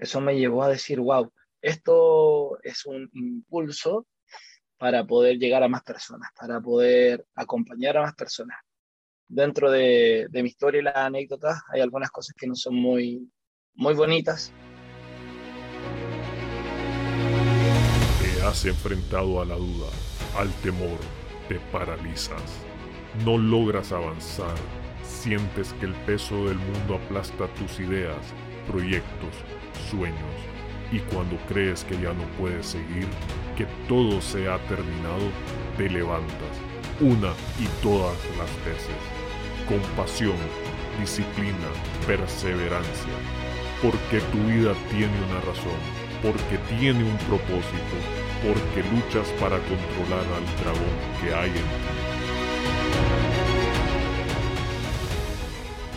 Eso me llevó a decir, wow, esto es un impulso para poder llegar a más personas, para poder acompañar a más personas. Dentro de, mi historia y las anécdotas hay algunas cosas que no son muy, muy bonitas. Te has enfrentado a la duda, al temor, te paralizas, no logras avanzar, sientes que el peso del mundo aplasta tus ideas, proyectos, sueños, y cuando crees que ya no puedes seguir, que todo se ha terminado, te levantas, una y todas las veces, con pasión, disciplina, perseverancia, porque tu vida tiene una razón, porque tiene un propósito, porque luchas para controlar al dragón que hay en ti.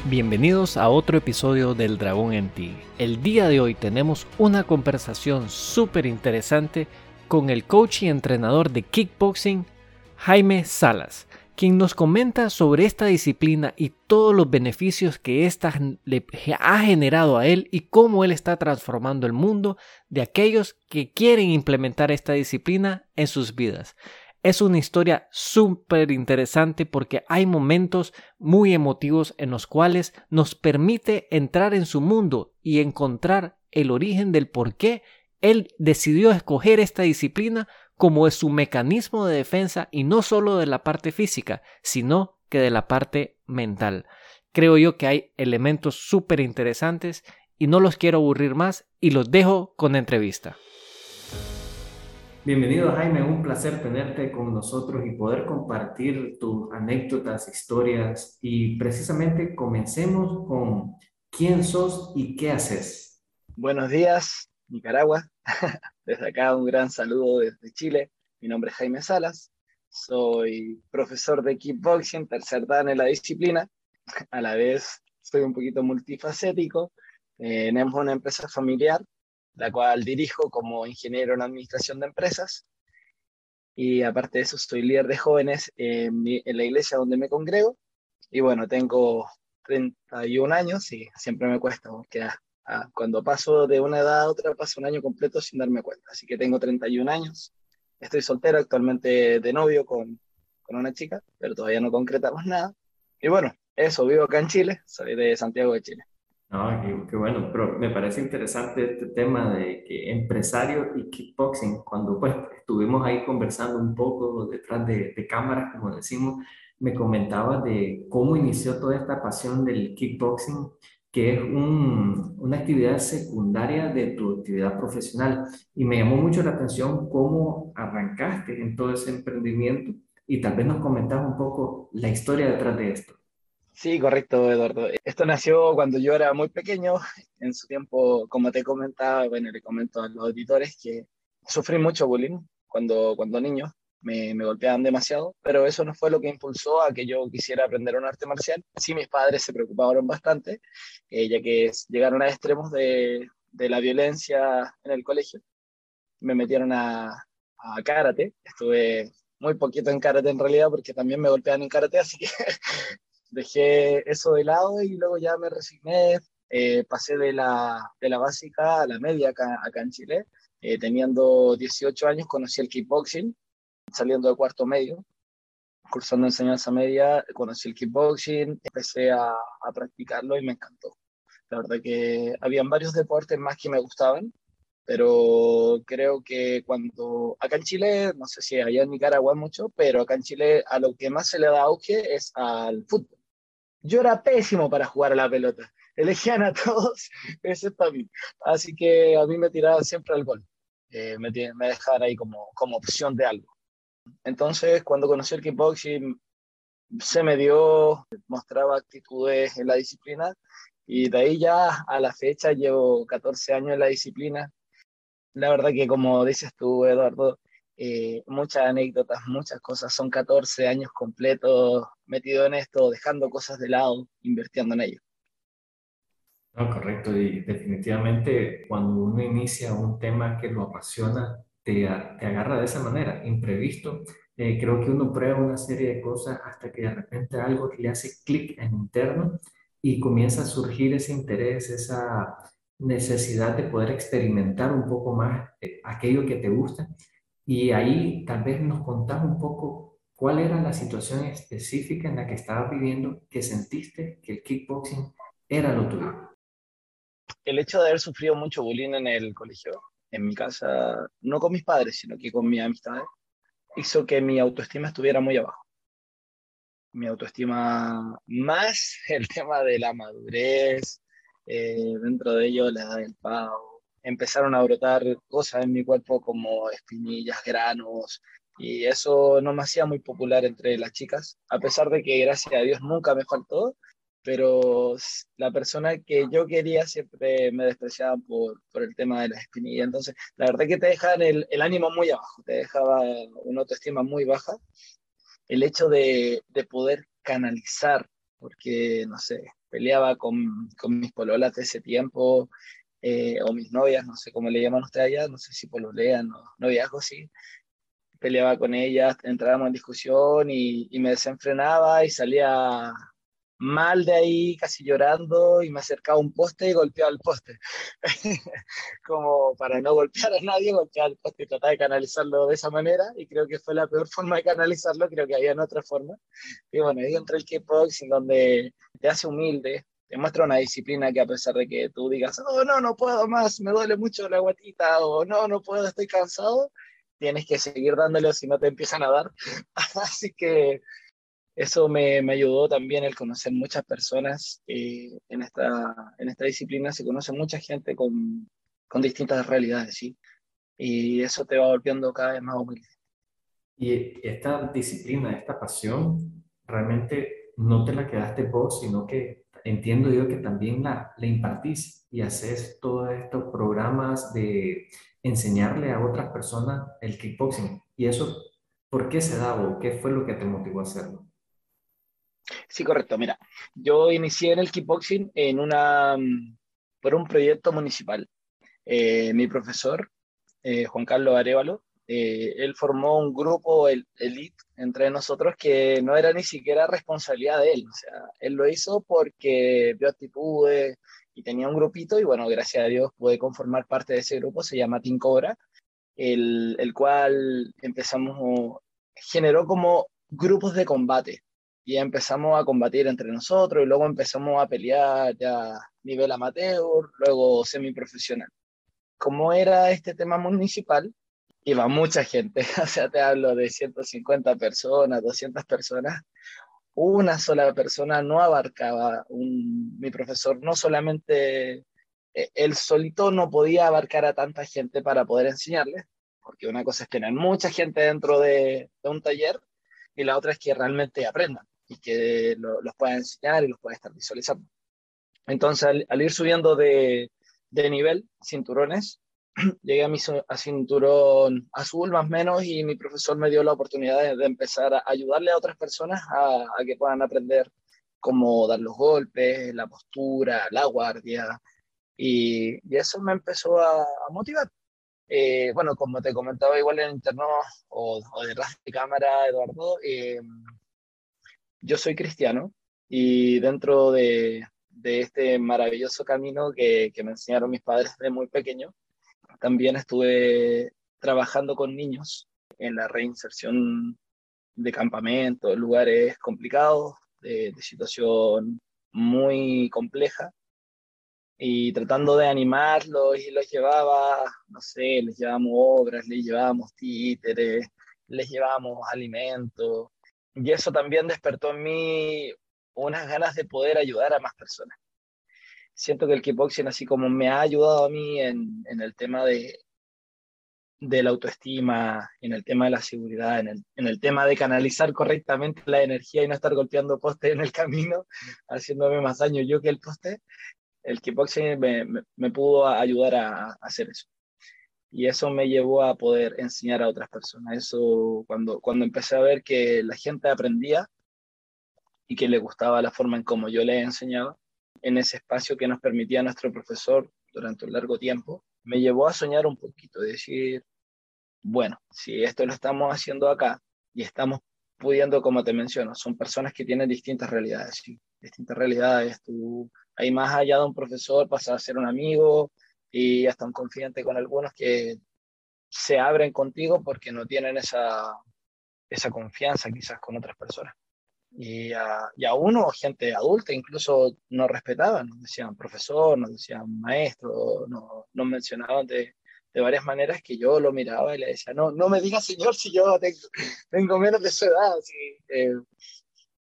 Bienvenidos a otro episodio del Dragón en ti. El día de hoy tenemos una conversación súper interesante con el coach y entrenador de kickboxing, Jaime Salas, quien nos comenta sobre esta disciplina y todos los beneficios que ésta le ha generado a él y cómo él está transformando el mundo de aquellos que quieren implementar esta disciplina en sus vidas. Es una historia súper interesante porque hay momentos muy emotivos en los cuales nos permite entrar en su mundo y encontrar el origen del por qué él decidió escoger esta disciplina como es su mecanismo de defensa y no solo de la parte física, sino que de la parte mental. Creo yo que hay elementos súper interesantes y no los quiero aburrir más y los dejo con entrevista. Bienvenido Jaime, un placer tenerte con nosotros y poder compartir tus anécdotas, historias y precisamente comencemos con quién sos y qué haces. Buenos días, Nicaragua. Desde acá un gran saludo desde Chile. Mi nombre es Jaime Salas. Soy profesor de kickboxing, tercer dan en la disciplina. A la vez soy un poquito multifacético. tenemos una empresa familiar la cual dirijo como ingeniero en administración de empresas. Y aparte de eso, soy líder de jóvenes en, la iglesia donde me congrego. Y bueno, tengo 31 años y siempre me cuesta, porque cuando paso de una edad a otra, paso un año completo sin darme cuenta. Así que tengo 31 años. Estoy soltero actualmente de novio con, con una chica, pero todavía no concretamos nada. Y bueno, eso, vivo acá en Chile, soy de Santiago de Chile. No, qué, bueno, pero me parece interesante este tema de que empresario y kickboxing, cuando pues estuvimos ahí conversando un poco detrás de, de cámaras, como decimos, me comentaba de cómo inició toda esta pasión del kickboxing, que es un, una actividad secundaria de tu actividad profesional. Y me llamó mucho la atención cómo arrancaste en todo ese emprendimiento y tal vez nos comentabas un poco la historia detrás de esto. Sí, correcto, Eduardo. Esto nació cuando yo era muy pequeño. En su tiempo, como te comentaba, bueno, le comento a los auditores que sufrí mucho bullying cuando, cuando niño. Me, me, golpeaban demasiado, pero eso no fue lo que impulsó a que yo quisiera aprender un arte marcial. Sí, mis padres se preocuparon bastante, eh, ya que llegaron a extremos de, de, la violencia en el colegio. Me metieron a, a karate, estuve muy poquito en karate en realidad, porque también me golpeaban en karate, así que dejé eso de lado y luego ya me resigné, eh, pasé de la, de la básica a la media acá, acá en Chile. Eh, teniendo 18 años conocí el kickboxing, saliendo de cuarto medio, cursando enseñanza media, conocí el kickboxing, empecé a, a practicarlo y me encantó. La verdad que habían varios deportes más que me gustaban, pero creo que cuando acá en Chile, no sé si allá en Nicaragua mucho, pero acá en Chile a lo que más se le da auge es al fútbol. Yo era pésimo para jugar a la pelota. Elegían a todos, ese para mí. Así que a mí me tiraban siempre al gol. Eh, me, me dejaban ahí como, como opción de algo. Entonces, cuando conocí el kickboxing, se me dio, mostraba actitudes en la disciplina y de ahí ya a la fecha llevo 14 años en la disciplina. La verdad que como dices tú, Eduardo, eh, muchas anécdotas, muchas cosas. Son 14 años completos metido en esto, dejando cosas de lado, invirtiendo en ello. No, correcto. Y definitivamente cuando uno inicia un tema que lo apasiona, te, te agarra de esa manera, imprevisto. Eh, creo que uno prueba una serie de cosas hasta que de repente algo le hace clic en interno y comienza a surgir ese interés, esa necesidad de poder experimentar un poco más eh, aquello que te gusta. Y ahí tal vez nos contás un poco cuál era la situación específica en la que estabas viviendo que sentiste que el kickboxing era lo tuyo. El hecho de haber sufrido mucho bullying en el colegio, en mi casa, no con mis padres, sino que con mis amistades, hizo que mi autoestima estuviera muy abajo. Mi autoestima más el tema de la madurez, eh, dentro de ello la edad del pavo. Empezaron a brotar cosas en mi cuerpo como espinillas, granos, y eso no me hacía muy popular entre las chicas, a pesar de que gracias a Dios nunca me faltó, pero la persona que yo quería siempre me despreciaba por, por el tema de las espinillas. Entonces, la verdad que te dejaban el, el, ánimo muy abajo, te dejaba una autoestima muy baja. El hecho de, de poder canalizar, porque, no sé, peleaba con, con mis pololas de ese tiempo, eh, o mis novias, no sé cómo le llaman ustedes allá, no sé si pololean o noviazgo, sí. Peleaba con ellas, entrábamos en discusión y, y me desenfrenaba y salía mal de ahí, casi llorando, y me acercaba a un poste y golpeaba el poste. Como para no golpear a nadie, golpeaba el poste y trataba de canalizarlo de esa manera, y creo que fue la peor forma de canalizarlo, creo que había otra forma. Y bueno, ahí entré el kickboxing, donde te hace humilde, te muestra una disciplina que a pesar de que tú digas, oh, no, no puedo más, me duele mucho la guatita, o no, no puedo, estoy cansado, tienes que seguir dándolo si no te empiezan a dar. Así que eso me, me, ayudó también el conocer muchas personas eh, en, esta, en esta disciplina, se conoce mucha gente con, con distintas realidades, ¿sí? Y eso te va volviendo cada vez más humilde. Y esta disciplina, esta pasión, realmente no te la quedaste vos, sino que entiendo yo que también la, la impartís y haces todos estos programas de enseñarle a otras personas el kickboxing. ¿Y eso por qué se da o qué fue lo que te motivó a hacerlo? Sí, correcto. Mira, yo inicié en el kickboxing en una, mm, por un proyecto municipal. Eh, mi profesor, eh, Juan Carlos Arevalo, eh, él formó un grupo el, elite entre nosotros que no era ni siquiera responsabilidad de él. O sea, él lo hizo porque vio actitudes y tenía un grupito y bueno, gracias a Dios pude conformar parte de ese grupo, se llama Team Cobra, el, el cual empezamos, generó como grupos de combate y empezamos a combatir entre nosotros y luego empezamos a pelear ya nivel amateur, luego semiprofesional. Como era este tema municipal, iba mucha gente, o sea, te hablo de 150 personas, 200 personas, una sola persona no abarcaba, un, mi profesor no solamente, eh, él solito no podía abarcar a tanta gente para poder enseñarles, porque una cosa es tener mucha gente dentro de, un taller y la otra es que realmente aprendan y que los pueda enseñar y los pueda estar visualizando. Entonces, al, ir subiendo de, de, nivel, cinturones, llegué a mi a cinturón azul más o menos y mi profesor me dio la oportunidad de, de empezar a ayudarle a otras personas a, a, que puedan aprender cómo dar los golpes, la postura, la guardia. Y, y eso me empezó a, a motivar. Eh, bueno, como te comentaba igual en interno o, o detrás de cámara, Eduardo, eh, yo soy cristiano y dentro de, de este maravilloso camino que, que, me enseñaron mis padres desde muy pequeño, también estuve trabajando con niños en la reinserción de campamentos, lugares complicados, de, situación muy compleja, y tratando de animarlos y los llevaba, no sé, les llevábamos obras, les llevábamos títeres, les llevábamos alimentos, y eso también despertó en mí unas ganas de poder ayudar a más personas. Siento que el kickboxing, así como me ha ayudado a mí en, en el tema de, de la autoestima, en el tema de la seguridad, en el, en el tema de canalizar correctamente la energía y no estar golpeando postes en el camino, haciéndome más daño yo que el poste, el kickboxing me, me, me pudo ayudar a, a hacer eso y eso me llevó a poder enseñar a otras personas. Eso cuando, cuando empecé a ver que la gente aprendía y que le gustaba la forma en cómo yo les enseñaba, en ese espacio que nos permitía nuestro profesor durante un largo tiempo, me llevó a soñar un poquito, decir, bueno, si esto lo estamos haciendo acá y estamos pudiendo, como te menciono, son personas que tienen distintas realidades. distintas realidades. Tú, ahí más allá de un profesor pasas a ser un amigo y hasta un confidente con algunos que se abren contigo porque no tienen esa, esa confianza quizás con otras personas. Y a, y a, uno, gente adulta, incluso nos respetaban, nos decían profesor, nos decían maestro, nos, nos mencionaban de, de, varias maneras que yo lo miraba y le decía, no, no me digas señor si yo tengo, menos de su edad. Eh,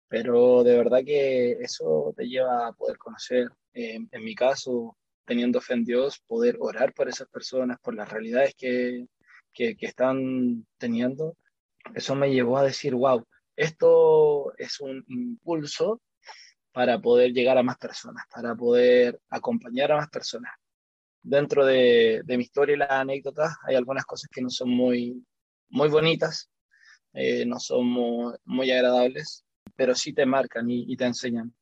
pero de verdad que eso te lleva a poder conocer, eh, en mi caso, teniendo fe en Dios, poder orar por esas personas, por las realidades que, que están teniendo. Eso me llevó a decir, wow, esto es un impulso para poder llegar a más personas, para poder acompañar a más personas. Dentro de, de mi historia y las anécdotas hay algunas cosas que no son muy, muy bonitas, eh, no son muy, muy, agradables, pero sí te marcan y, y, te enseñan.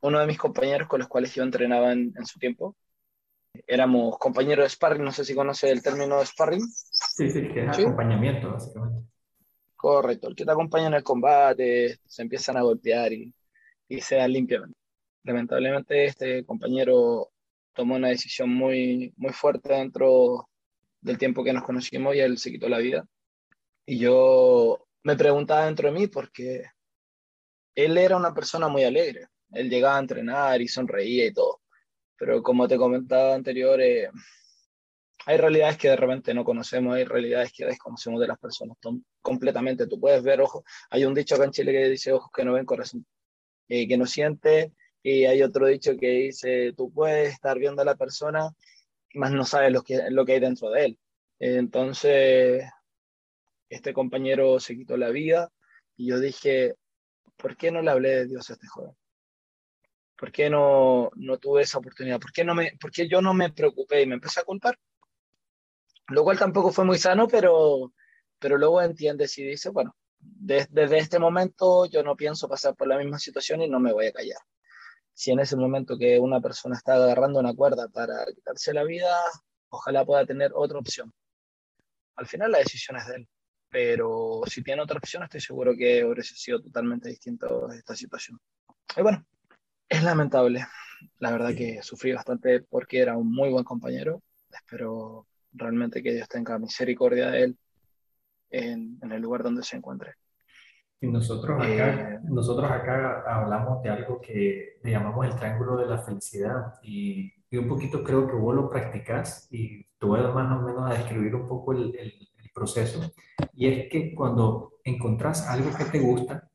Uno de mis compañeros con los cuales yo entrenaba en, en su tiempo, éramos compañeros de sparring, no sé si conoce el término de sparring. Sí, sí, que es ¿Sí? acompañamiento, básicamente. Correcto, el que te acompaña en el combate, se empiezan a golpear y, y se dan limpiamente. Lamentablemente este compañero tomó una decisión muy, muy fuerte dentro del tiempo que nos conocimos y él se quitó la vida. Y yo me preguntaba dentro de mí porque él era una persona muy alegre. Él llegaba a entrenar y sonreía y todo. Pero como te comentaba anterior, eh, hay realidades que de repente no conocemos, hay realidades que desconocemos de las personas completamente. Tú puedes ver ojos, hay un dicho acá en Chile que dice ojos que no ven, corazón eh, que no siente, y hay otro dicho que dice tú puedes estar viendo a la persona, más no sabes lo que, lo que hay dentro de él. Entonces, este compañero se quitó la vida y yo dije, ¿por qué no le hablé de Dios a este joven? ¿Por qué no, no tuve esa oportunidad? ¿Por qué, no me, ¿Por qué yo no me preocupé y me empecé a culpar? Lo cual tampoco fue muy sano, pero, pero luego entiendes y dices, bueno, desde este momento yo no pienso pasar por la misma situación y no me voy a callar. Si en ese momento que una persona está agarrando una cuerda para quitarse la vida, ojalá pueda tener otra opción. Al final la decisión es de él, pero si tiene otra opción estoy seguro que hubiese sido totalmente distinto esta situación. Y bueno, es lamentable. La verdad que sufrí bastante porque era un muy buen compañero. Espero realmente que Dios tenga misericordia de él en, en el lugar donde se encuentre. Y nosotros acá, eh, nosotros acá hablamos de algo que le llamamos el triángulo de la felicidad y, y, un poquito creo que vos lo practicas y te voy más o menos a describir un poco el, el, el proceso. Y es que cuando encontrás algo que te gusta,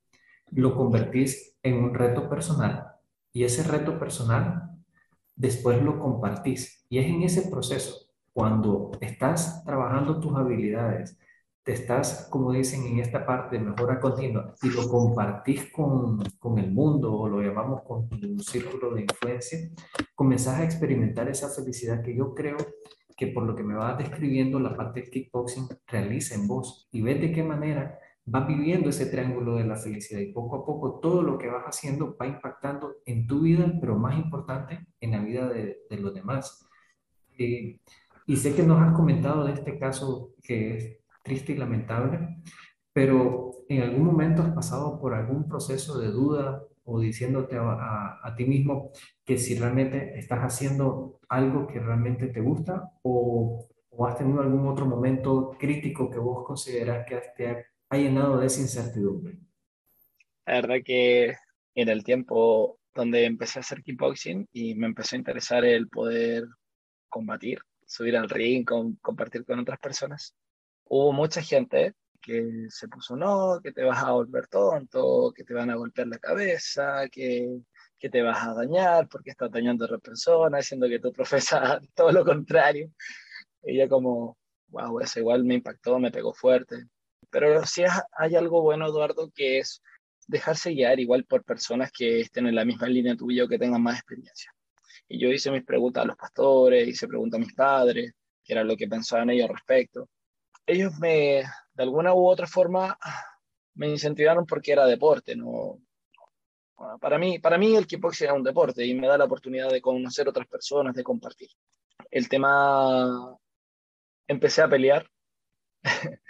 lo convertís en un reto personal y ese reto personal después lo compartís. Y es en ese proceso cuando estás trabajando tus habilidades, te estás, como dicen en esta parte, mejora continua, y lo compartís con, con el mundo o lo llamamos con tu círculo de influencia, comenzás a experimentar esa felicidad que yo creo que por lo que me vas describiendo, la parte del kickboxing realiza en vos y ves de qué manera vas viviendo ese triángulo de la felicidad y poco a poco todo lo que vas haciendo va impactando en tu vida, pero más importante, en la vida de, de los demás. Eh, y sé que nos has comentado de este caso que es triste y lamentable, pero en algún momento has pasado por algún proceso de duda o diciéndote a, a, a, ti mismo que si realmente estás haciendo algo que realmente te gusta o, o, has tenido algún otro momento crítico que vos consideras que te ha llenado de esa incertidumbre. La verdad que en el tiempo donde empecé a hacer kickboxing y me empezó a interesar el poder combatir, subir al ring, con, compartir con otras personas. Hubo mucha gente que se puso, no, que te vas a volver tonto, que te van a golpear la cabeza, que, que te vas a dañar porque estás dañando a otra persona, diciendo que tú profesas todo lo contrario. Y yo como, wow, eso igual me impactó, me pegó fuerte. Pero sí hay algo bueno, Eduardo, que es dejarse guiar igual por personas que estén en la misma línea tuya o que tengan más experiencia. Y yo hice mis preguntas a los pastores, hice preguntas a mis padres, que era lo que pensaban ellos al respecto. Ellos me, de alguna u otra forma, me incentivaron porque era deporte, ¿no? Para mí, para mí el kickboxing era un deporte y me da la oportunidad de conocer otras personas, de compartir. El tema, empecé a pelear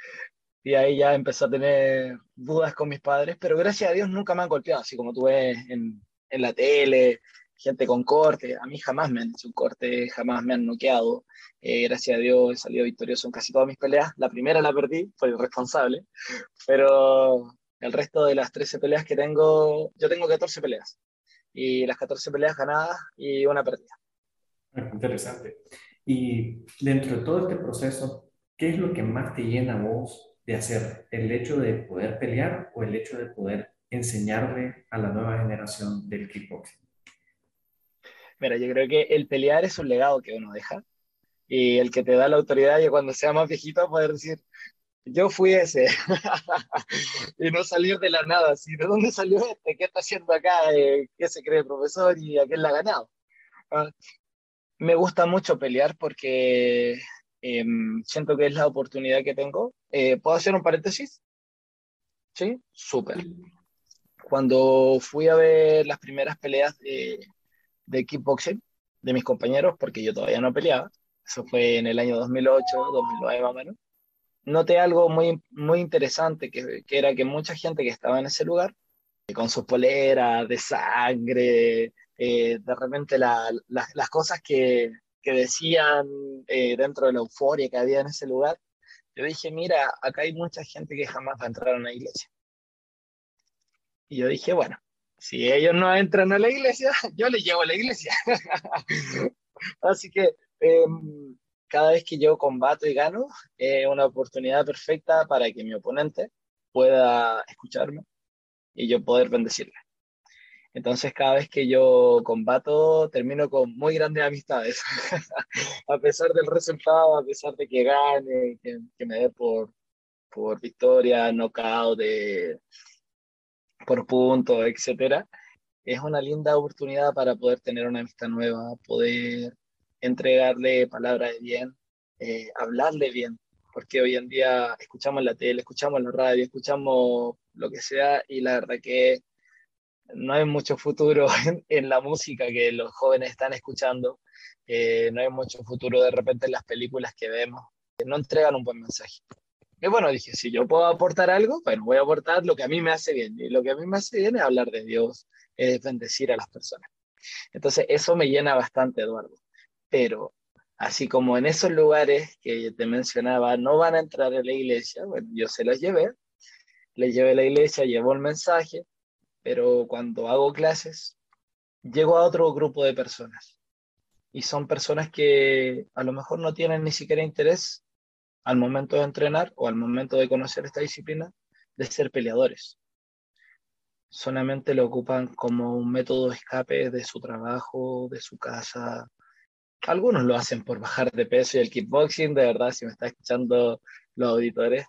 y ahí ya empecé a tener dudas con mis padres, pero gracias a Dios nunca me han golpeado, así como tú ves en, en la tele, gente con corte. A mí jamás me han hecho un corte, jamás me han noqueado. Eh, gracias a Dios he salido victorioso en casi todas mis peleas. La primera la perdí, fue irresponsable, pero el resto de las 13 peleas que tengo, yo tengo 14 peleas. Y las 14 peleas ganadas y una perdida. Interesante. Y dentro de todo este proceso, ¿qué es lo que más te llena a vos de hacer? ¿El hecho de poder pelear o el hecho de poder enseñarle a la nueva generación del kickboxing? Mira, yo creo que el pelear es un legado que uno deja y el que te da la autoridad y cuando sea más viejito poder decir, yo fui ese y no salir de la nada, ¿sí? ¿de dónde salió este? ¿Qué está haciendo acá? Eh, ¿Qué se cree profesor y a quién la ha ganado? Ah, me gusta mucho pelear porque em, siento que es la oportunidad que tengo. Eh, ¿Puedo hacer un paréntesis? Sí, súper. Cuando fui a ver las primeras peleas de, de kickboxing de mis compañeros, porque yo todavía no peleaba, eso fue en el año 2008, 2009 más o menos, noté algo muy, muy interesante, que, que era que mucha gente que estaba en ese lugar, con sus poleras de sangre, eh, de repente las cosas que, que decían eh, dentro de la euforia que había en ese lugar, yo dije, mira, acá hay mucha gente que jamás va a entrar a una iglesia. Y yo dije, bueno, si ellos no entran a la iglesia, yo les llevo a la iglesia. Así que em, cada vez que yo combato y gano, es una oportunidad perfecta para que mi oponente pueda escucharme y yo poder bendecirle. Entonces, cada vez que yo combato, termino con muy grandes amistades. a pesar del resultado, a pesar de que gane, que, me dé por, por victoria, knockout, de, por puntos, etc. Es una linda oportunidad para poder tener una amistad nueva, poder entregarle palabras de bien, eh, hablarle bien, porque hoy en día escuchamos la tele, escuchamos la radio, escuchamos lo que sea y la verdad que no hay mucho futuro en, la música que los jóvenes están escuchando, eh, no hay mucho futuro de repente en las películas que vemos, no entregan un buen mensaje. Y bueno, dije, si yo puedo aportar algo, bueno, voy a aportar lo que a mí me hace bien. Y lo que a mí me hace bien es hablar de Dios, es bendecir a las personas. Entonces, eso me llena bastante, Eduardo. Pero, así como en esos lugares que te mencionaba, no van a entrar a la iglesia, bueno, yo se los llevé, les llevé a la iglesia, llevo el mensaje, pero cuando hago clases, llego a otro grupo de personas. Y son personas que a lo mejor no tienen ni siquiera interés al momento de entrenar o al momento de conocer esta disciplina de ser peleadores. Solamente lo ocupan como un método de escape de su trabajo, de su casa. Algunos lo hacen por bajar de peso y el kickboxing, de verdad, si me está escuchando los auditores,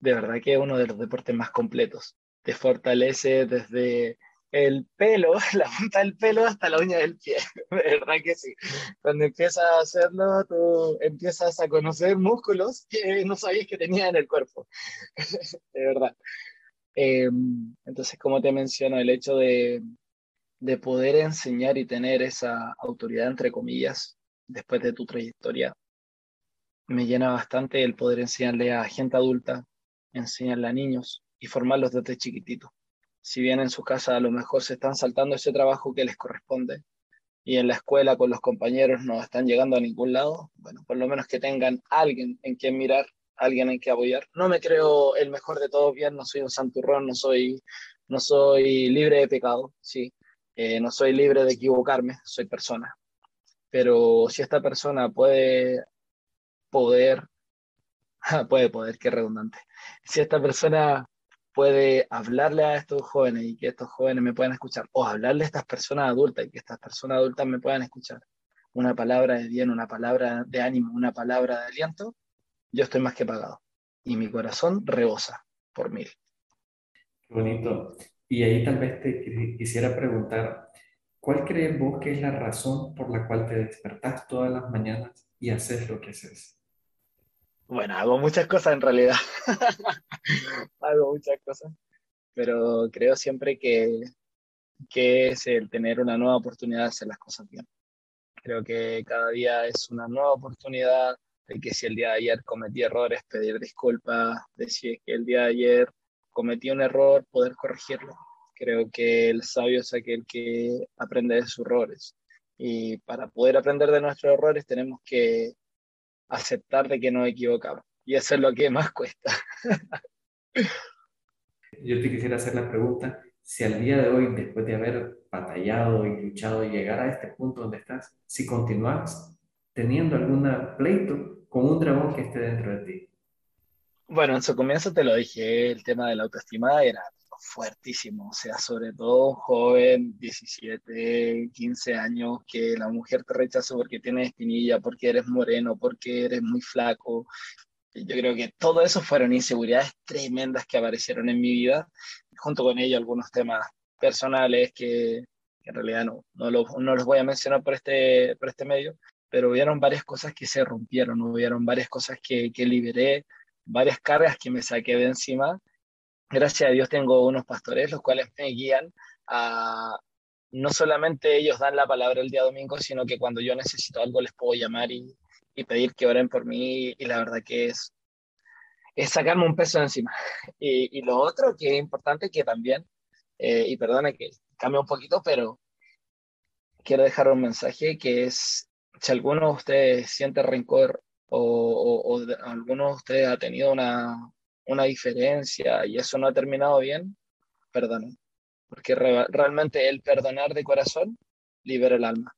de verdad que es uno de los deportes más completos te fortalece desde el pelo, la punta del pelo hasta la uña del pie. De verdad que sí. Cuando empiezas a hacerlo, tú empiezas a conocer músculos que no sabías que tenías en el cuerpo. De verdad. Em, entonces, como te menciono, el hecho de, de poder enseñar y tener esa autoridad, entre comillas, después de tu trayectoria, me llena bastante el poder enseñarle a gente adulta, enseñarle a niños, y formarlos desde chiquitito. Si bien en su casa a lo mejor se están saltando ese trabajo que les corresponde y en la escuela con los compañeros no están llegando a ningún lado, bueno, por lo menos que tengan alguien en quien mirar, alguien en quien apoyar. No me creo el mejor de todos bien, no soy un santurrón, no soy, no soy libre de pecado, sí, eh, no soy libre de equivocarme, soy persona. Pero si esta persona puede poder, puede poder, qué redundante, si esta persona puede hablarle a estos jóvenes y que estos jóvenes me puedan escuchar, o hablarle a estas personas adultas y que estas personas adultas me puedan escuchar una palabra de bien, una palabra de ánimo, una palabra de aliento, yo estoy más que pagado. Y mi corazón rebosa por mil. Qué bonito. Y ahí tal vez te quisiera preguntar, ¿cuál crees vos que es la razón por la cual te despertás todas las mañanas y haces lo que haces? Bueno, hago muchas cosas en realidad. hago muchas cosas. Pero creo siempre que, que es el tener una nueva oportunidad de hacer las cosas bien. Creo que cada día es una nueva oportunidad de que si el día de ayer cometí errores, pedir disculpas, decir que el día de ayer cometí un error, poder corregirlo. Creo que el sabio es aquel que aprende de sus errores. Y para poder aprender de nuestros errores tenemos que aceptar de que nos equivocamos. Y eso es lo que más cuesta. Yo te quisiera hacer la pregunta, si al día de hoy, después de haber batallado y luchado y llegar a este punto donde estás, si continúas teniendo algún pleito con un dragón que esté dentro de ti. Bueno, en su comienzo te lo dije, el tema de la autoestima era fuertísimo, o sea, sobre todo joven, 17, 15 años, que la mujer te rechaza porque tienes espinilla, porque eres moreno, porque eres muy flaco. Yo creo que todo eso fueron inseguridades tremendas que aparecieron en mi vida, junto con ello algunos temas personales que, en realidad no, no, no, los voy a mencionar por este, por este medio, pero hubieron varias cosas que se rompieron, hubieron varias cosas que, que liberé, varias cargas que me saqué de encima gracias a Dios tengo unos pastores los cuales me guían a, no solamente ellos dan la palabra el día domingo, sino que cuando yo necesito algo les puedo llamar y, y pedir que oren por mí y la verdad que es, es sacarme un peso encima. Y, y lo otro que es importante que también, eh, y perdone que cambie un poquito, pero quiero dejar un mensaje que es, si alguno de ustedes siente rencor o, o, o alguno de ustedes ha tenido una, una diferencia y eso no ha terminado bien, perdonen. Porque realmente el perdonar de corazón libera el alma.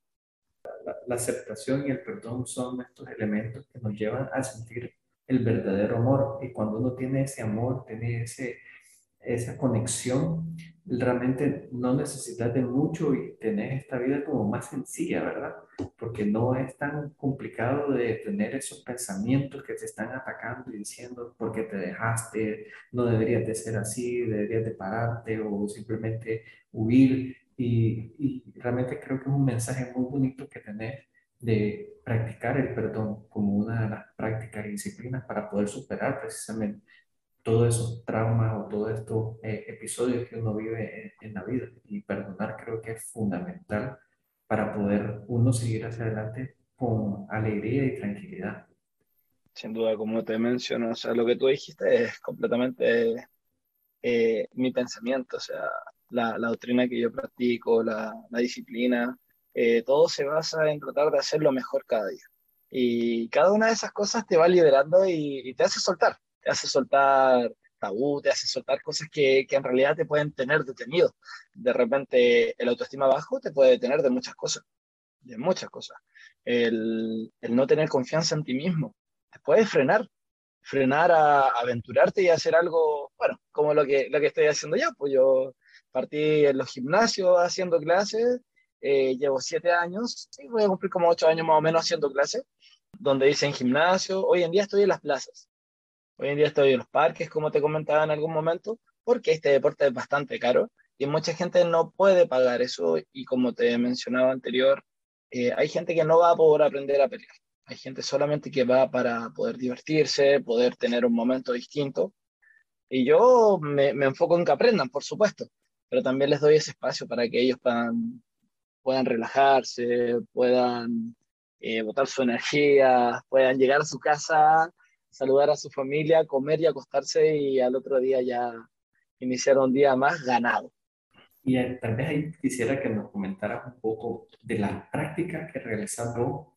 La, la, aceptación y el perdón son estos elementos que nos llevan a sentir el verdadero amor. Y cuando uno tiene ese amor, tiene ese, esa conexión, realmente no necesitas de mucho y tenés esta vida como más sencilla, ¿verdad? Porque no es tan complicado de tener esos pensamientos que te están atacando y diciendo por qué te dejaste, no deberías de ser así, deberías de pararte o simplemente huir. Y, y realmente creo que es un mensaje muy bonito que tenés de practicar el perdón como una de las prácticas y disciplinas para poder superar precisamente todos esos traumas o todos estos eh, episodios que uno vive en, la vida. Y perdonar creo que es fundamental para poder uno seguir hacia adelante con alegría y tranquilidad. Sin duda, como te menciono, o sea, lo que tú dijiste es completamente eh, mi pensamiento, o sea, la, la, doctrina que yo practico, la, la disciplina, eh, todo se basa en tratar de hacer lo mejor cada día. Y cada una de esas cosas te va liberando y, y te hace soltar te hace soltar tabú, te hace soltar cosas que, que, en realidad te pueden tener detenido. De repente el autoestima bajo te puede detener de muchas cosas, de muchas cosas. El, el no tener confianza en ti mismo te puede frenar, frenar a, aventurarte y hacer algo, bueno, como lo que, lo que estoy haciendo ya, pues yo partí en los gimnasios haciendo clases, eh, llevo siete años, sí, voy a cumplir como ocho años más o menos haciendo clases, donde dicen gimnasio, hoy en día estoy en las plazas, Hoy en día estoy en los parques, como te comentaba en algún momento, porque este deporte es bastante caro y mucha gente no puede pagar eso y como te mencionaba anterior, eh, hay gente que no va a poder aprender a pelear. Hay gente solamente que va para poder divertirse, poder tener un momento distinto. Y yo me, enfoco en que aprendan, por supuesto, pero también les doy ese espacio para que ellos puedan, puedan relajarse, puedan eh, botar su energía, puedan llegar a su casa saludar a su familia, comer y acostarse y al otro día ya iniciar un día más ganado. Y eh, tal vez ahí quisiera que nos comentaras un poco de las prácticas que realizas vos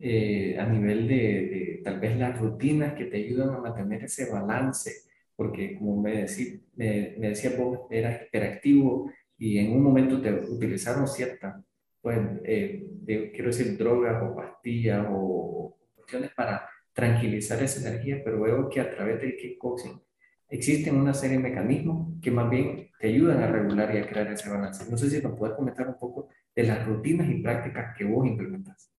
eh, a nivel de, de, tal vez las rutinas que te ayudan a mantener ese balance, porque como me, decía, me, me decía vos, eras hiperactivo y en un momento te utilizaron ciertas, pues, eh, quiero decir, drogas o pastillas o cuestiones para tranquilizar esa energía, pero veo que a través del kickboxing existen una serie de mecanismos que más bien te ayudan a regular y a crear ese balance. No sé si nos puedes comentar un poco de las rutinas y prácticas que vos implementas.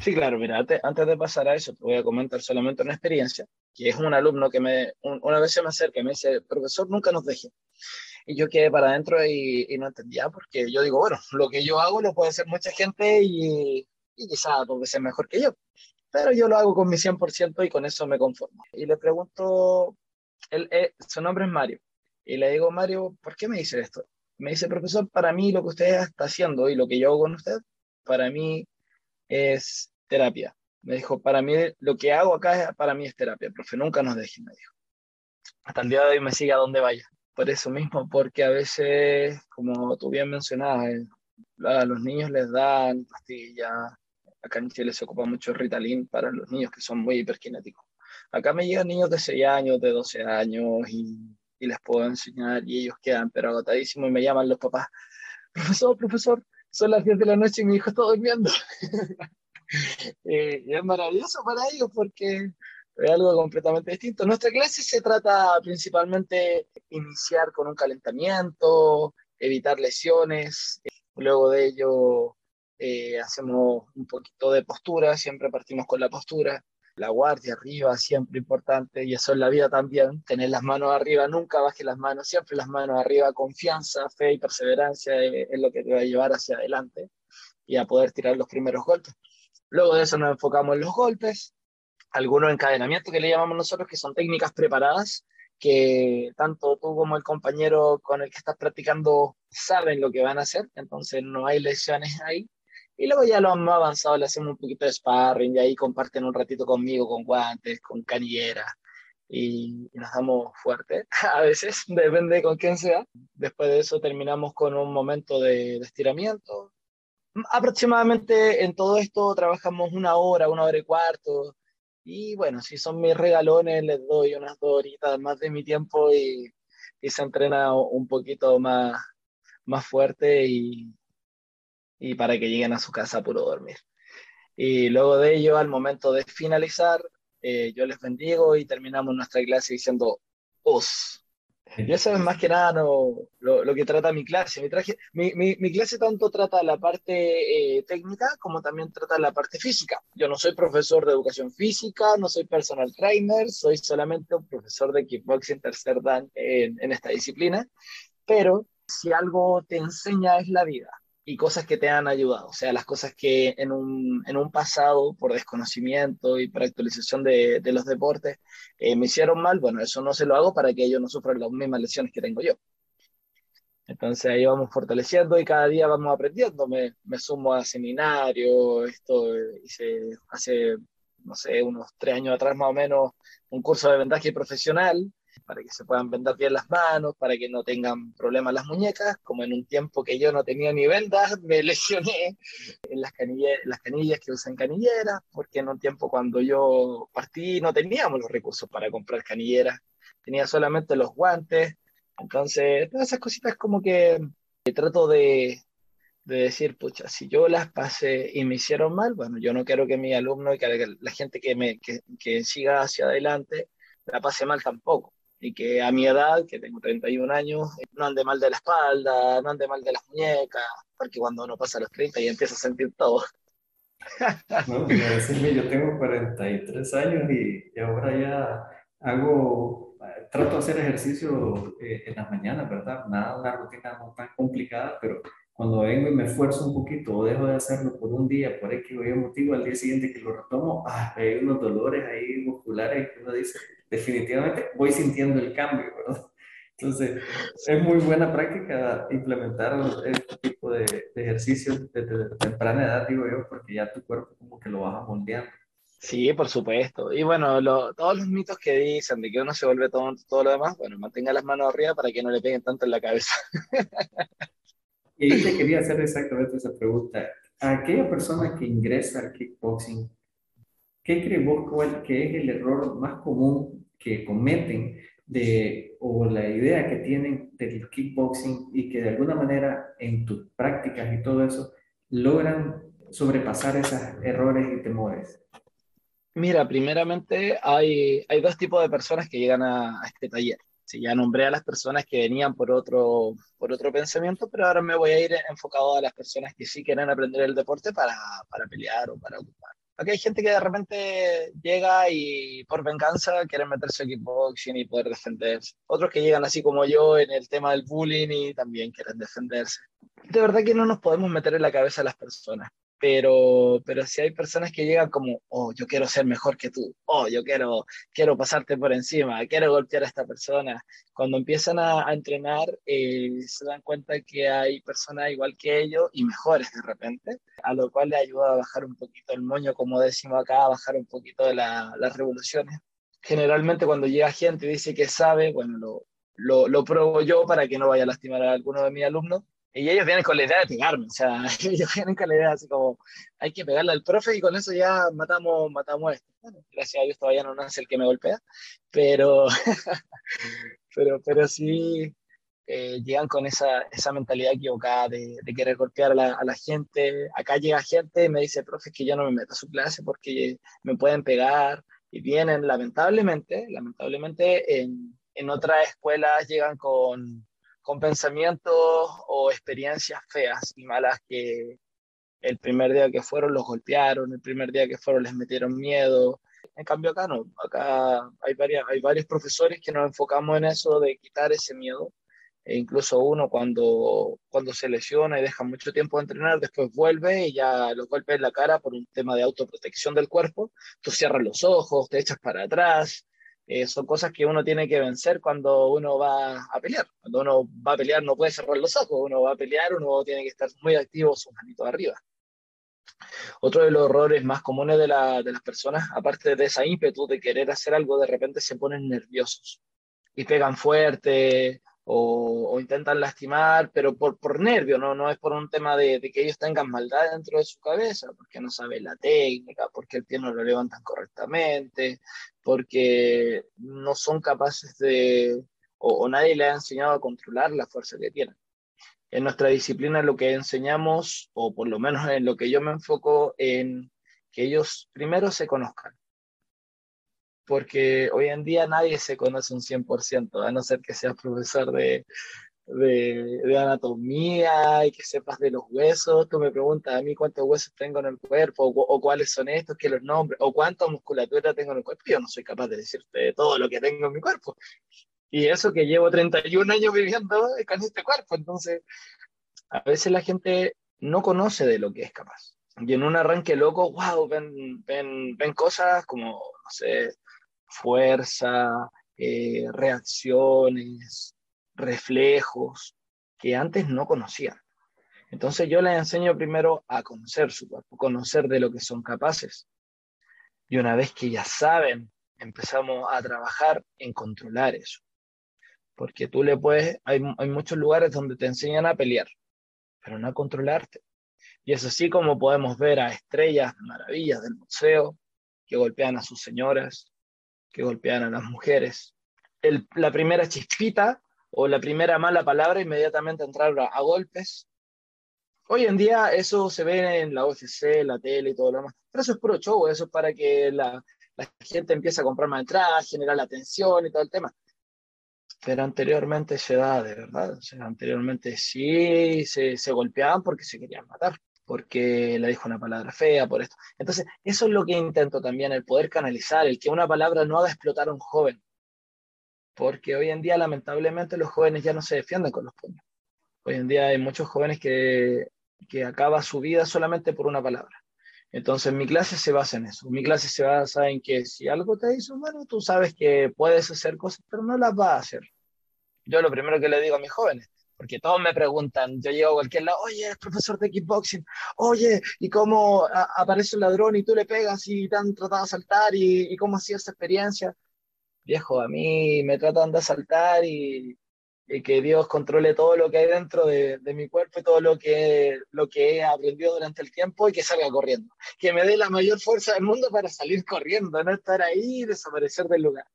Sí, claro, mira, antes, de pasar a eso, te voy a comentar solamente una experiencia, que es un alumno que me, una vez se me acerca y me dice, profesor, nunca nos deje. Y yo quedé para adentro y, y, no entendía, porque yo digo, bueno, lo que yo hago lo puede hacer mucha gente y, y quizá dos veces mejor que yo pero yo lo hago con mi 100% y con eso me conformo. Y le pregunto, él, eh, su nombre es Mario, y le digo, Mario, ¿por qué me dice esto? Me dice, profesor, para mí lo que usted está haciendo y lo que yo hago con usted, para mí es terapia. Me dijo, para mí lo que hago acá para mí es terapia, profe, nunca nos deje, me dijo. Hasta el día de hoy me sigue a donde vaya. por eso mismo, porque a veces, como tú bien mencionabas, eh, a los niños les dan pastillas, acá en Chile se ocupa mucho Ritalin para los niños que son muy hiperkinéticos. Acá me llegan niños de 6 años, de 12 años y, y les puedo enseñar y ellos quedan pero agotadísimos y me llaman los papás, profesor, profesor, son las 10 de la noche y mi hijo está durmiendo. Eh, y es maravilloso para ellos porque es algo completamente distinto. Nuestra clase se trata principalmente iniciar con un calentamiento, evitar lesiones, luego de ello eh, hacemos un poquito de postura, siempre partimos con la postura, la guardia arriba, siempre importante, y eso en la vida también, tener las manos arriba, nunca baje las manos, siempre las manos arriba, confianza, fe y perseverancia es, es lo que te va a llevar hacia adelante y a poder tirar los primeros golpes. Luego de eso nos enfocamos en los golpes, algunos encadenamientos que le llamamos nosotros, que son técnicas preparadas, que tanto tú como el compañero con el que estás practicando saben lo que van a hacer, entonces no hay lesiones ahí. Y luego ya lo más avanzado le hacemos un poquito de sparring y ahí comparten un ratito conmigo con guantes, con canillera y, nos damos fuerte. A veces, depende con quién sea. Después de eso terminamos con un momento de, de estiramiento. Aproximadamente en todo esto trabajamos una hora, una hora y cuarto. Y bueno, si son mis regalones, les doy unas dos horitas más de mi tiempo y, y se entrena un poquito más, más fuerte y, y para que lleguen a su casa a puro dormir. Y luego de ello, al momento de finalizar, eh, yo les bendigo y terminamos nuestra clase diciendo os. Y eso es más que nada no, lo, lo, que trata mi clase. Mi, traje, mi, mi, mi, clase tanto trata la parte eh, técnica como también trata la parte física. Yo no soy profesor de educación física, no soy personal trainer, soy solamente un profesor de kickboxing tercer dan en, en esta disciplina. Pero si algo te enseña es la vida y cosas que te han ayudado, o sea, las cosas que en un, en un pasado, por desconocimiento y por actualización de, de los deportes, eh, me hicieron mal, bueno, eso no se lo hago para que ellos no sufran las mismas lesiones que tengo yo. Entonces ahí vamos fortaleciendo y cada día vamos aprendiendo. Me, me sumo a seminarios, esto hice hace, no sé, unos tres años atrás más o menos, un curso de vendaje profesional, para que se puedan vendar bien las manos, para que no tengan problemas las muñecas, como en un tiempo que yo no tenía ni vendas, me lesioné en las, canillas, las canillas que usan canilleras, porque en un tiempo cuando yo partí no teníamos los recursos para comprar canilleras, tenía solamente los guantes, entonces todas esas cositas como que trato de, de decir, pucha, si yo las pasé y me hicieron mal, bueno, yo no quiero que mi alumno y que la gente que, me, que, que siga hacia adelante la pase mal tampoco y que a mi edad, que tengo 31 años, no ande mal de la espalda, no ande mal de las muñecas, porque cuando uno pasa los 30 y empieza a sentir todo. No, decirme, yo tengo 43 años y, y, ahora ya hago, trato de hacer ejercicio eh, en las mañanas, ¿verdad? Nada, una rutina no tan complicada, pero cuando vengo y me esfuerzo un poquito o dejo de hacerlo por un día, por X o Y motivo, al día siguiente que lo retomo, ah, hay unos dolores ahí musculares que uno dice, definitivamente voy sintiendo el cambio, ¿verdad? Entonces, es muy buena práctica implementar este tipo de, de ejercicios desde temprana edad, digo yo, porque ya tu cuerpo como que lo vas moldeando. Sí, por supuesto. Y bueno, lo, todos los mitos que dicen de que uno se vuelve todo, todo lo demás, bueno, mantenga las manos arriba para que no le peguen tanto en la cabeza. Y te quería hacer exactamente esa pregunta. A aquella persona que ingresa al kickboxing, ¿qué crees vos que es el error más común que cometen de, o la idea que tienen del kickboxing y que de alguna manera en tus prácticas y todo eso logran sobrepasar esos errores y temores? Mira, primeramente hay, hay dos tipos de personas que llegan a, este taller. Sí, ya nombré a las personas que venían por otro, por otro pensamiento, pero ahora me voy a ir enfocado a las personas que sí quieren aprender el deporte para, para pelear o para ocupar. Aquí hay gente que de repente llega y por venganza quieren meterse a kickboxing y poder defenderse. Otros que llegan así como yo en el tema del bullying y también quieren defenderse. De verdad que no nos podemos meter en la cabeza a las personas pero, pero si hay personas que llegan como, oh, yo quiero ser mejor que tú, oh, yo quiero, quiero pasarte por encima, quiero golpear a esta persona, cuando empiezan a, a entrenar eh, se dan cuenta que hay personas igual que ellos y mejores de repente, a lo cual le ayuda a bajar un poquito el moño, como decimos acá, a bajar un poquito de la, las revoluciones. Generalmente cuando llega gente y dice que sabe, bueno, lo, lo, lo pruebo yo para que no vaya a lastimar a alguno de mis alumnos. Y ellos vienen con la idea de pegarme, o sea, ellos vienen con la idea así como, hay que pegarle al profe y con eso ya matamos, matamos a este. Bueno, gracias a Dios todavía no nace el que me golpea, pero, pero, pero sí eh, llegan con esa, esa mentalidad equivocada de, de querer golpear a la, a la, gente. Acá llega gente y me dice, profe, que yo no me meto a su clase porque me pueden pegar. Y vienen, lamentablemente, lamentablemente en, en otras escuelas llegan con, con pensamientos o experiencias feas y malas que el primer día que fueron los golpearon, el primer día que fueron les metieron miedo. En cambio acá no, acá hay, varias, hay varios profesores que nos enfocamos en eso de quitar ese miedo. E incluso uno cuando, cuando se lesiona y deja mucho tiempo de entrenar, después vuelve y ya los golpes en la cara por un tema de autoprotección del cuerpo, tú cierras los ojos, te echas para atrás, eh, son cosas que uno tiene que vencer cuando uno va a pelear. Cuando uno va a pelear no puede cerrar los ojos, uno va a pelear, uno tiene que estar muy activo, sus manitos arriba. Otro de los errores más comunes de, la, de las personas, aparte de esa ímpetu de querer hacer algo, de repente se ponen nerviosos y pegan fuerte o, o, intentan lastimar, pero por, por nervio, ¿no? no es por un tema de, de, que ellos tengan maldad dentro de su cabeza, porque no saben la técnica, porque el pie no lo levantan correctamente, porque no son capaces de, o, nadie les ha enseñado a controlar la fuerza que tienen. En nuestra disciplina lo que enseñamos, o por lo menos en lo que yo me enfoco, en que ellos primero se conozcan porque hoy en día nadie se conoce un 100%, a no ser que seas profesor de, de, de, anatomía y que sepas de los huesos. Tú me preguntas a mí cuántos huesos tengo en el cuerpo, o, o cuáles son estos, que los nombres, o cuánta musculatura tengo en el cuerpo. Yo no soy capaz de decirte todo lo que tengo en mi cuerpo. Y eso que llevo 31 años viviendo con este cuerpo. Entonces, a veces la gente no conoce de lo que es capaz. Y en un arranque loco, wow, ven, ven, ven cosas como, no sé, fuerza, eh, reacciones, reflejos que antes no conocían. Entonces yo les enseño primero a conocer su cuerpo, conocer de lo que son capaces. Y una vez que ya saben, empezamos a trabajar en controlar eso. Porque tú le puedes, hay, hay muchos lugares donde te enseñan a pelear, pero no a controlarte. Y es así como podemos ver a estrellas maravillas del museo que golpean a sus señoras, que golpean a las mujeres. La primera chispita o la primera mala palabra, inmediatamente entrar a, golpes. Hoy en día eso se ve en la UFC, la tele y todo lo demás, pero eso es puro show, eso es para que la, gente empiece a comprar más entradas, generar la atención y todo el tema. Pero anteriormente se da de verdad, anteriormente sí se, se golpeaban porque se querían matar porque le dijo una palabra fea, por esto. Entonces, eso es lo que intento también, el poder canalizar, el que una palabra no haga explotar a un joven. Porque hoy en día, lamentablemente, los jóvenes ya no se defienden con los puños. Hoy en día hay muchos jóvenes que, que acaban su vida solamente por una palabra. Entonces, mi clase se basa en eso. Mi clase se basa en que si algo te dice, bueno, tú sabes que puedes hacer cosas, pero no las vas a hacer. Yo lo primero que le digo a mis jóvenes, porque todos me preguntan, yo llego a cualquier lado, oye, eres profesor de kickboxing, oye, ¿y cómo aparece un ladrón y tú le pegas y te han tratado de asaltar y, y cómo ha sido esa experiencia? Viejo, a mí me tratan de asaltar y, que Dios controle todo lo que hay dentro de, de, mi cuerpo y todo lo que, lo que he aprendido durante el tiempo y que salga corriendo. Que me dé la mayor fuerza del mundo para salir corriendo, no estar ahí y desaparecer del lugar.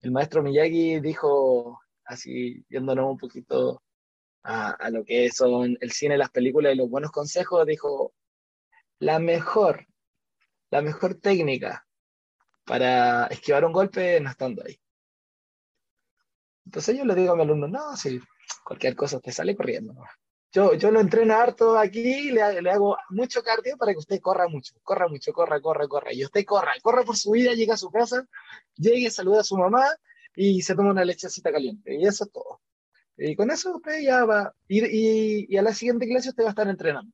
El maestro Miyagi dijo así yéndonos un poquito a, a, lo que son el cine, las películas y los buenos consejos, dijo, la mejor, la mejor técnica para esquivar un golpe no estando ahí. Entonces yo le digo a mi alumno, no, si cualquier cosa te sale corriendo. ¿no? Yo, yo lo entreno harto aquí, le, le, hago mucho cardio para que usted corra mucho, corra mucho, corra, corra, corra. Y usted corra, corra por su vida, llega a su casa, llegue, saluda a su mamá y se toma una lechecita caliente. Y eso es todo. Y con eso usted ya va. Y, y, y a la siguiente clase usted va a estar entrenando.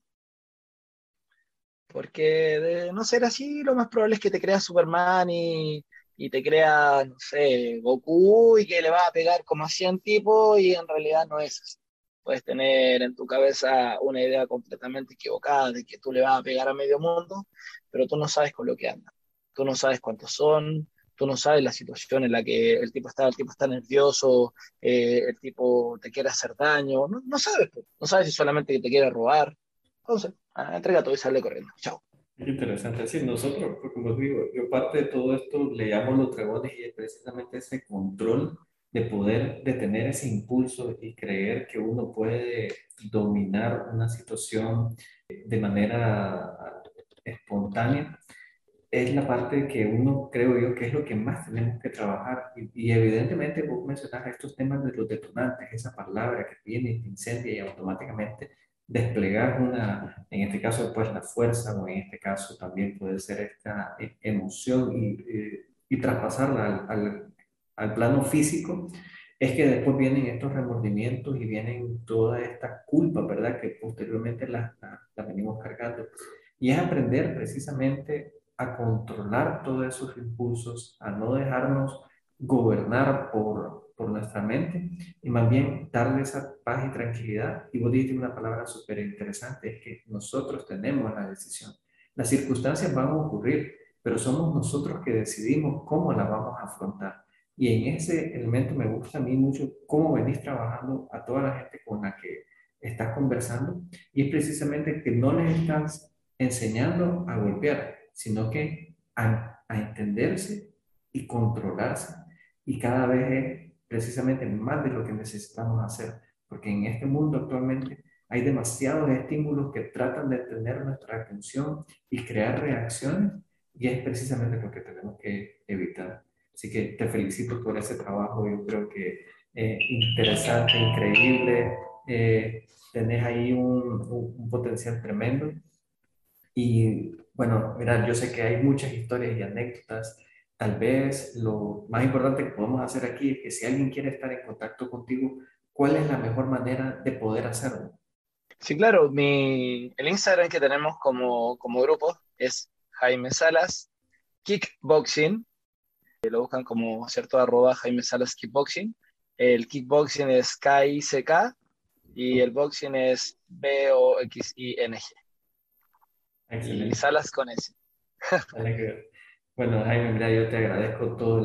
Porque de no ser así, lo más probable es que te crea Superman y, y te crea, no sé, Goku y que le va a pegar como 100 tipos y en realidad no es así. Puedes tener en tu cabeza una idea completamente equivocada de que tú le vas a pegar a medio mundo, pero tú no sabes con lo que anda. Tú no sabes cuántos son, tú no sabes la situación en la que el tipo está, el tipo está nervioso, eh, el tipo te quiere hacer daño, no, no sabes, no sabes si solamente te quiere robar. Entonces, ah, entrega todo y sale corriendo. Chao. Interesante. Sí, nosotros, pues, como digo, yo parte de todo esto le llamo los dragones y es precisamente ese control de poder detener ese impulso y creer que uno puede dominar una situación de manera espontánea es la parte que uno, creo yo, que es lo que más tenemos que trabajar. Y, evidentemente vos mencionas estos temas de los detonantes, esa palabra que viene y incendia y automáticamente desplegar una, en este caso, pues la fuerza o en este caso también puede ser esta e, emoción y, y, traspasarla al, al, plano físico, es que después vienen estos remordimientos y vienen toda esta culpa, ¿verdad? Que posteriormente la, la, la venimos cargando. Y es aprender precisamente a controlar todos esos impulsos, a no dejarnos gobernar por, por nuestra mente y más bien darle esa paz y tranquilidad. Y vos dijiste una palabra súper interesante, es que nosotros tenemos la decisión. Las circunstancias van a ocurrir, pero somos nosotros que decidimos cómo las vamos a afrontar. Y en ese elemento me gusta a mí mucho cómo venís trabajando a toda la gente con la que estás conversando y es precisamente que no les estás enseñando a golpear, sino que a, entenderse y controlarse. Y cada vez es precisamente más de lo que necesitamos hacer, porque en este mundo actualmente hay demasiados estímulos que tratan de tener nuestra atención y crear reacciones, y es precisamente lo que tenemos que evitar. Así que te felicito por ese trabajo, yo creo que es interesante, increíble, eh, tenés ahí un, un potencial tremendo. Y bueno, mira, yo sé que hay muchas historias y anécdotas. Tal vez lo más importante que podemos hacer aquí es que si alguien quiere estar en contacto contigo, ¿cuál es la mejor manera de poder hacerlo? Sí, claro, mi, el Instagram que tenemos como, como grupo es Jaime Salas Kickboxing. Lo buscan como cierto arroba Jaime Salas Kickboxing. El kickboxing es K-I-C-K y el boxing es B-O-X-I-N-G. Y salas con ese. Bueno, Jaime, mira, yo te agradezco todas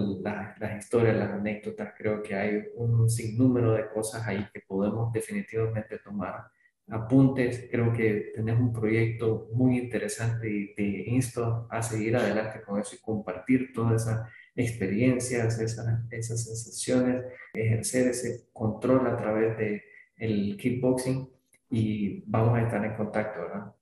las historias, las anécdotas. Creo que hay un sinnúmero de cosas ahí que podemos definitivamente tomar apuntes. Creo que tenés un proyecto muy interesante y te insto a seguir adelante con eso y compartir todas esas experiencias, esas, esas sensaciones, ejercer ese control a través de el kickboxing y vamos a estar en contacto, ¿verdad?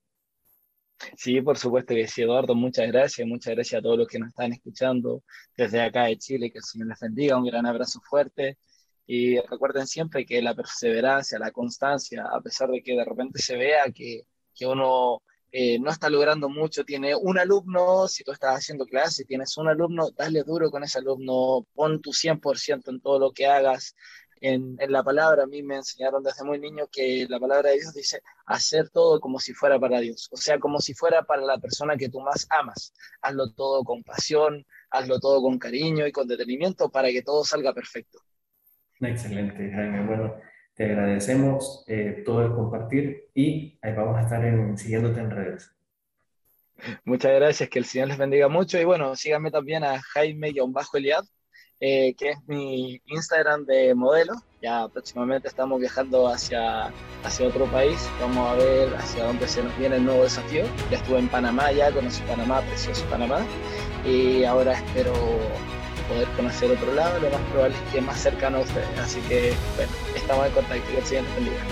Sí, por supuesto que sí, Eduardo, muchas gracias, muchas gracias a todos los que nos están escuchando desde acá de Chile, que el Señor les bendiga, un gran abrazo fuerte. Y recuerden siempre que la perseverancia, la constancia, a pesar de que de repente se vea que, que uno eh, no está logrando mucho, tiene un alumno, si tú estás haciendo clase, tienes un alumno, dale duro con ese alumno, pon tu 100% en todo lo que hagas, en, la palabra, a mí me enseñaron desde muy niño que la palabra de Dios dice hacer todo como si fuera para Dios, o sea, como si fuera para la persona que tú más amas. Hazlo todo con pasión, hazlo todo con cariño y con detenimiento para que todo salga perfecto. Excelente, Jaime. Bueno, te agradecemos eh, todo el compartir y ahí vamos a estar en, siguiéndote en redes. Muchas gracias, que el Señor les bendiga mucho y bueno, síganme también a Jaime-Eliad eh, que es mi Instagram de modelo. Ya próximamente estamos viajando hacia, hacia otro país. Vamos a ver hacia dónde se nos viene el nuevo desafío. Ya estuve en Panamá, ya conocí Panamá, precioso Panamá. Y ahora espero poder conocer otro lado. Lo más probable es que más cercano a ustedes. Así que, bueno, estamos en contacto. y el siguiente bendiga.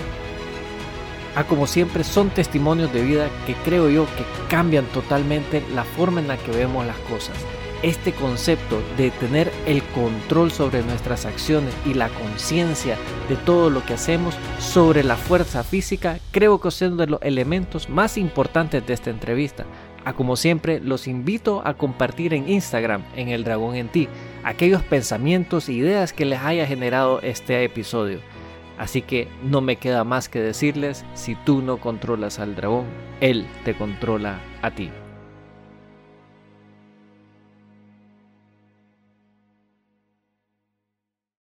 Ah, como siempre, son testimonios de vida que creo yo que cambian totalmente la forma en la que vemos las cosas este concepto de tener el control sobre nuestras acciones y la conciencia de todo lo que hacemos sobre la fuerza física, creo que es uno de los elementos más importantes de esta entrevista. A ah, como siempre, los invito a compartir en Instagram, en El Dragón en Ti, aquellos pensamientos e ideas que les haya generado este episodio. Así que no me queda más que decirles, si tú no controlas al dragón, él te controla a ti.